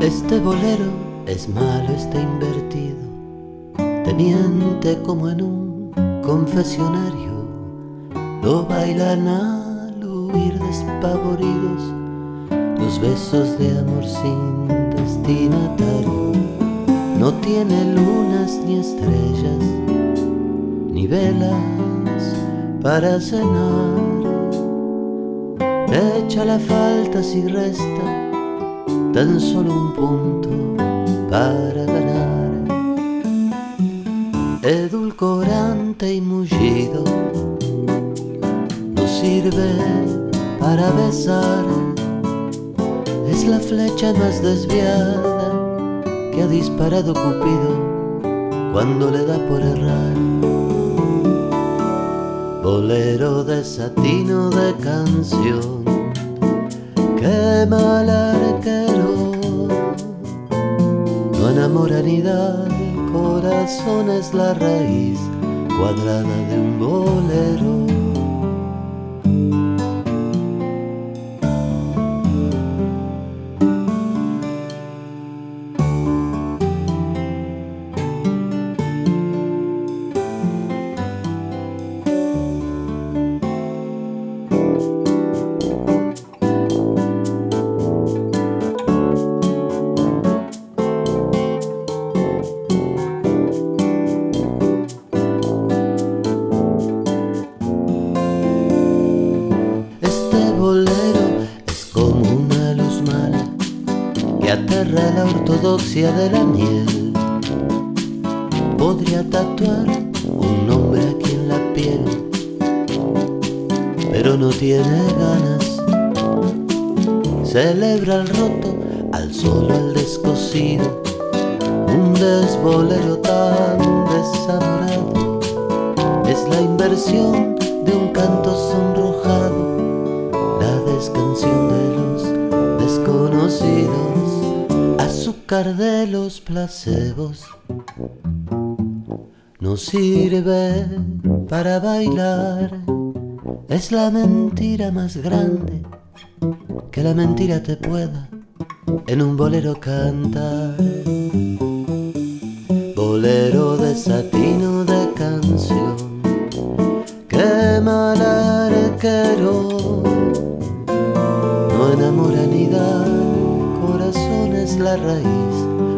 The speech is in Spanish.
Este bolero es malo, está invertido, teniente como en un confesionario, lo bailan al huir despavoridos, los besos de amor sin destinatario. No tiene lunas ni estrellas, ni velas para cenar. Echa la falta si resta tan solo un punto para ganar. Edulcorante y mullido no sirve para besar. Es la flecha más desviada que ha disparado Cupido cuando le da por errar. Bolero de satino de canción Qué mal arquero, no enamora corazón es la raíz cuadrada de un bolero. La ortodoxia de la miel. Podría tatuar un nombre aquí en la piel, pero no tiene ganas. Celebra el roto, al solo el descosido, un desbolero tan desamorado. Es la inversión de un canto sonrojado, de los placebos no sirve para bailar. Es la mentira más grande que la mentira te pueda en un bolero cantar. Bolero de satino de canción, que mal arquero la raíz